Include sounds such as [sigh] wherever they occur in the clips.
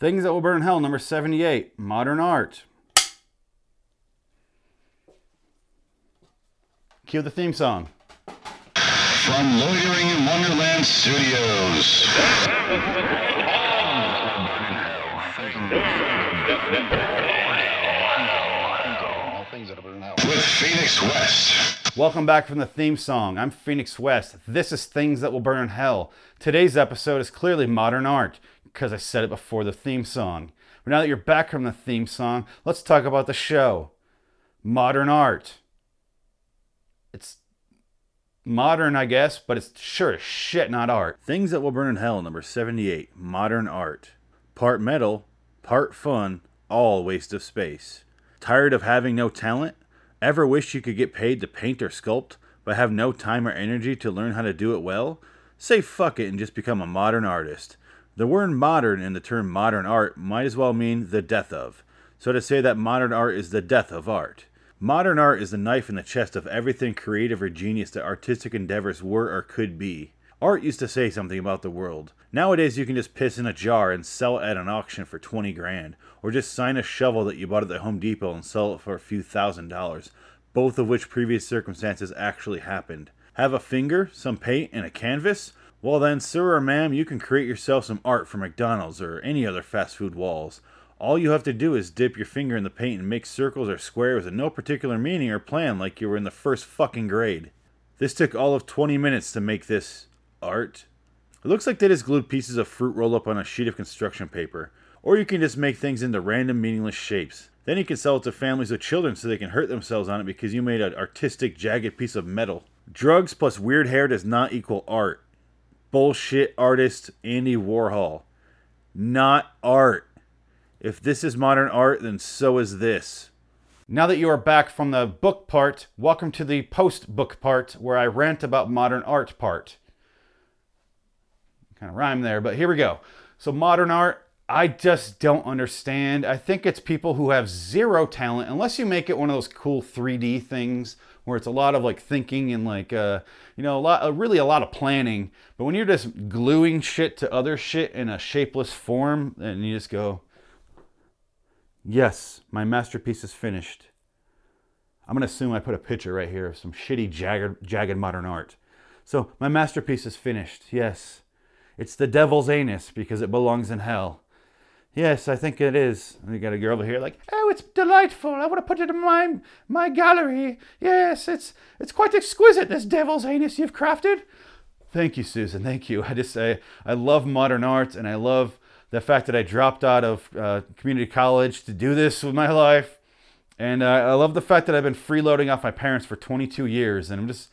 Things That Will Burn in Hell, number 78, Modern Art. Cue the theme song. From Loitering in Wonderland Studios. With Phoenix West. Welcome back from the theme song. I'm Phoenix West. This is Things That Will Burn in Hell. Today's episode is clearly modern art because I said it before the theme song. But now that you're back from the theme song, let's talk about the show. Modern art. It's modern, I guess, but it's sure as shit not art. Things That Will Burn in Hell, number 78, Modern Art. Part metal, part fun, all waste of space. Tired of having no talent? Ever wish you could get paid to paint or sculpt, but have no time or energy to learn how to do it well? Say fuck it and just become a modern artist. The word modern and the term modern art might as well mean the death of. So to say that modern art is the death of art. Modern art is the knife in the chest of everything creative or genius that artistic endeavors were or could be. Art used to say something about the world. Nowadays, you can just piss in a jar and sell it at an auction for 20 grand, or just sign a shovel that you bought at the Home Depot and sell it for a few thousand dollars, both of which previous circumstances actually happened. Have a finger, some paint, and a canvas? Well, then, sir or ma'am, you can create yourself some art for McDonald's or any other fast food walls. All you have to do is dip your finger in the paint and make circles or squares with no particular meaning or plan like you were in the first fucking grade. This took all of 20 minutes to make this art. It looks like they just glued pieces of fruit roll up on a sheet of construction paper. Or you can just make things into random meaningless shapes. Then you can sell it to families with children so they can hurt themselves on it because you made an artistic, jagged piece of metal. Drugs plus weird hair does not equal art. Bullshit artist Andy Warhol. Not art. If this is modern art, then so is this. Now that you are back from the book part, welcome to the post book part where I rant about modern art part. Kind of rhyme there, but here we go. So, modern art, I just don't understand. I think it's people who have zero talent, unless you make it one of those cool 3D things where it's a lot of like thinking and like, uh, you know, a lot, uh, really a lot of planning. But when you're just gluing shit to other shit in a shapeless form, and you just go, yes, my masterpiece is finished. I'm to assume I put a picture right here of some shitty, jagged, jagged modern art. So, my masterpiece is finished, yes. It's the devil's anus because it belongs in hell. Yes, I think it is. And you got a girl over here like, oh, it's delightful. I want to put it in my my gallery. Yes, it's it's quite exquisite. This devil's anus you've crafted. Thank you, Susan. Thank you. [laughs] I just say I love modern art, and I love the fact that I dropped out of uh, community college to do this with my life, and uh, I love the fact that I've been freeloading off my parents for 22 years, and I'm just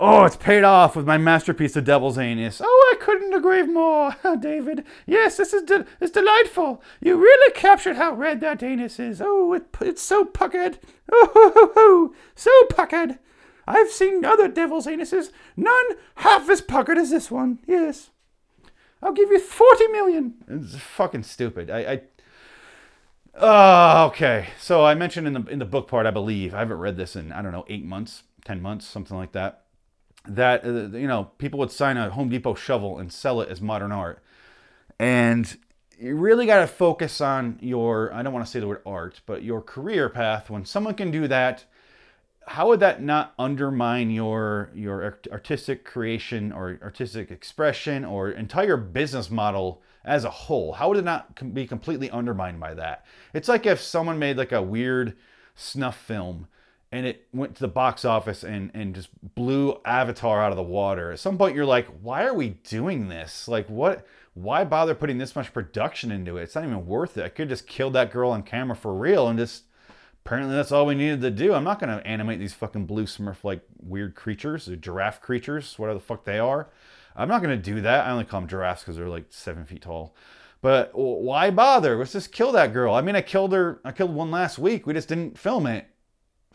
Oh, it's paid off with my masterpiece of Devil's Anus. Oh, I couldn't agree more, [laughs] David. Yes, this is de- delightful. You really captured how red that anus is. Oh, it, it's so puckered. [laughs] Oh, ho, ho, ho, so puckered. I've seen other Devil's Anuses, none half as puckered as this one. Yes. I'll give you 40 million. It's fucking stupid. I, I Oh, okay. So I mentioned in the in the book part, I believe I haven't read this in I don't know eight months, ten months, something like that that uh, you know people would sign a Home Depot shovel and sell it as modern art, and you really got to focus on your I don't want to say the word art, but your career path. When someone can do that, how would that not undermine your your artistic creation or artistic expression or entire business model as a whole? How would it not be completely undermined by that? It's like if someone made like a weird snuff film and it went to the box office and and just blew Avatar out of the water. At some point you're like, why are we doing this? Like what why bother putting this much production into it? It's not even worth it. I could just kill that girl on camera for real and just apparently that's all we needed to do. I'm not gonna animate these fucking blue smurf like weird creatures, or giraffe creatures, whatever the fuck they are. I'm not gonna do that. I only call them giraffes because they're like seven feet tall. But why bother? Let's just kill that girl. I mean, I killed her. I killed one last week. We just didn't film it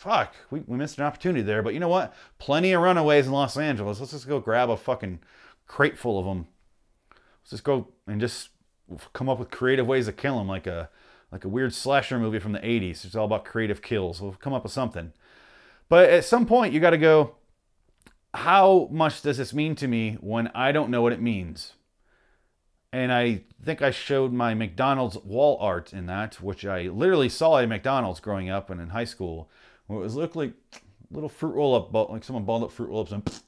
fuck, we, we missed an opportunity there. But you know what? Plenty of runaways in Los Angeles. Let's just go grab a fucking crate full of them. Let's just go and just come up with creative ways to kill them, like a like a weird slasher movie from the 80s. It's all about creative kills. We'll come up with something. But at some point, you got to go, how much does this mean to me when I don't know what it means? And I think I showed my McDonald's wall art in that, which I literally saw at McDonald's growing up and in high school, where it was looked like little fruit roll up, like someone balled up fruit roll ups and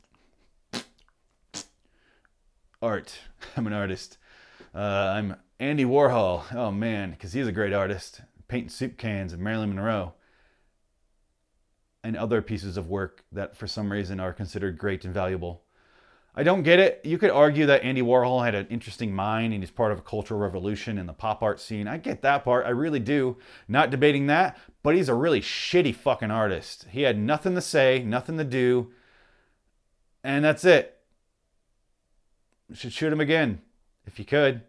art. [laughs] I'm an artist. Uh, I'm Andy Warhol. Oh man, because he's a great artist, painting soup cans of Marilyn Monroe and other pieces of work that for some reason are considered great and valuable. I don't get it. You could argue that Andy Warhol had an interesting mind and he's part of a cultural revolution in the pop art scene. I get that part. I really do. Not debating that, but he's a really shitty fucking artist. He had nothing to say, nothing to do, and that's it. You should shoot him again if you could.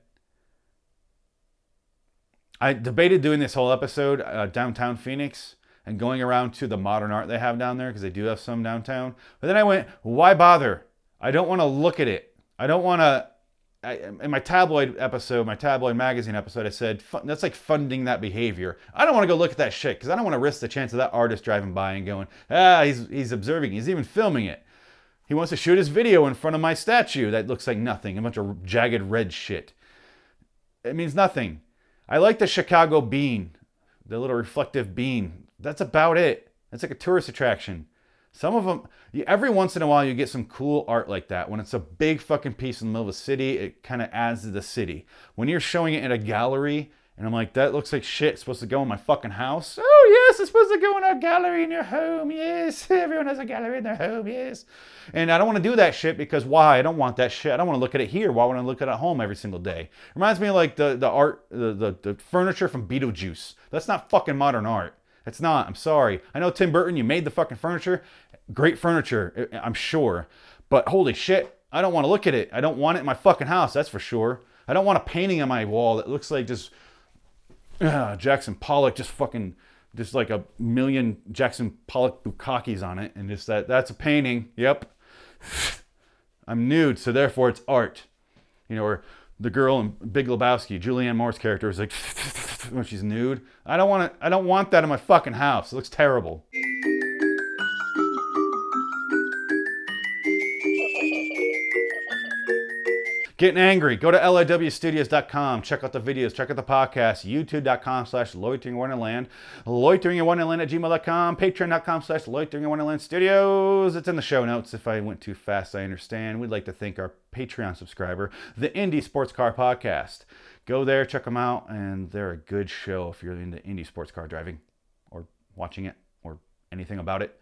I debated doing this whole episode uh, downtown Phoenix and going around to the modern art they have down there because they do have some downtown. But then I went, why bother? I don't want to look at it. I don't want to. In my tabloid episode, my tabloid magazine episode, I said that's like funding that behavior. I don't want to go look at that shit because I don't want to risk the chance of that artist driving by and going, ah, he's he's observing, he's even filming it. He wants to shoot his video in front of my statue that looks like nothing, a bunch of jagged red shit. It means nothing. I like the Chicago bean, the little reflective bean. That's about it. That's like a tourist attraction. Some of them, every once in a while, you get some cool art like that. When it's a big fucking piece in the middle of a city, it kind of adds to the city. When you're showing it in a gallery, and I'm like, that looks like shit. It's supposed to go in my fucking house. Oh, yes, it's supposed to go in a gallery in your home. Yes, [laughs] everyone has a gallery in their home. Yes. And I don't want to do that shit because why? I don't want that shit. I don't want to look at it here. Why would I look at it at home every single day? Reminds me of like the, the art, the, the, the furniture from Beetlejuice. That's not fucking modern art. It's not. I'm sorry. I know Tim Burton, you made the fucking furniture. Great furniture, I'm sure. But holy shit, I don't want to look at it. I don't want it in my fucking house, that's for sure. I don't want a painting on my wall that looks like just uh, Jackson Pollock, just fucking, just like a million Jackson Pollock bukakis on it. And just that, that's a painting. Yep. [sighs] I'm nude, so therefore it's art. You know, or the girl in Big Lebowski, Julianne Moore's character is like [laughs] when she's nude. I don't want to. I don't want that in my fucking house. It looks terrible. Getting angry. Go to liwstudios.com. Check out the videos. Check out the podcast. YouTube.com slash loitering wonderland. Loitering wonderland at gmail.com. Patreon.com slash loitering wonderland studios. It's in the show notes. If I went too fast, I understand. We'd like to thank our Patreon subscriber, the Indie Sports Car Podcast. Go there, check them out, and they're a good show if you're into indie sports car driving or watching it or anything about it.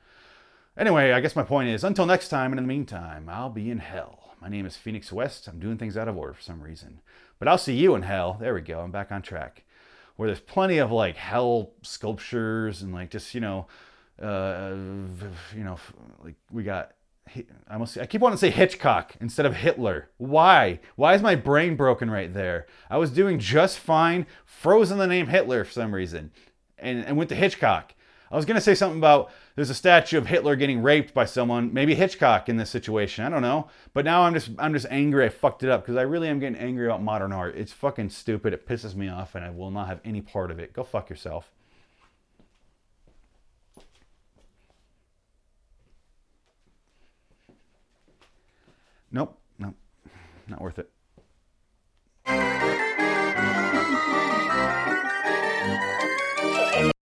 Anyway, I guess my point is until next time, and in the meantime, I'll be in hell. My name is Phoenix West. I'm doing things out of order for some reason. But I'll see you in hell. There we go. I'm back on track. Where there's plenty of like hell sculptures and like just, you know, uh, you know, like we got I almost I keep wanting to say Hitchcock instead of Hitler. Why? Why is my brain broken right there? I was doing just fine, frozen the name Hitler for some reason, and, and went to Hitchcock. I was gonna say something about there's a statue of Hitler getting raped by someone, maybe Hitchcock in this situation. I don't know. But now I'm just I'm just angry I fucked it up because I really am getting angry about modern art. It's fucking stupid. It pisses me off and I will not have any part of it. Go fuck yourself. Nope, nope. Not worth it.